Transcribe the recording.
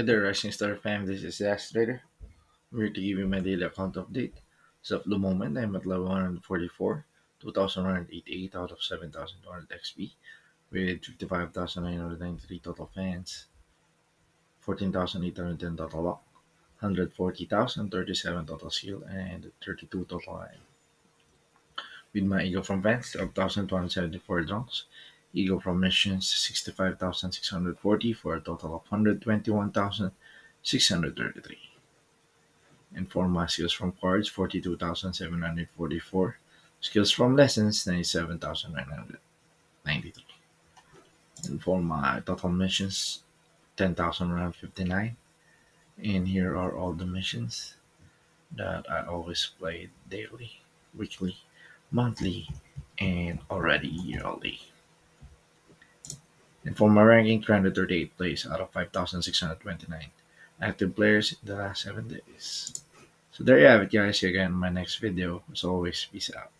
Hi there, Rising Star fam. This is Trader. I'm here to give you my daily account update. So, at the moment, I'm at level 144, 2,188 out of 7,200 XP, with 55,993 total fans, 14,810 total luck, 140,037 total skill, and 32 total line. With my ego from fans, 12,274 drunks, from missions, 65,640 for a total of 121,633. And for my skills from cards, 42,744. Skills from lessons, 97,993. And for my total missions, 10,159. And here are all the missions that I always play daily, weekly, monthly, and already yearly. And for my ranking, 338 plays out of 5,629 active players in the last 7 days. So there you have it guys, see you again in my next video. As always, peace out.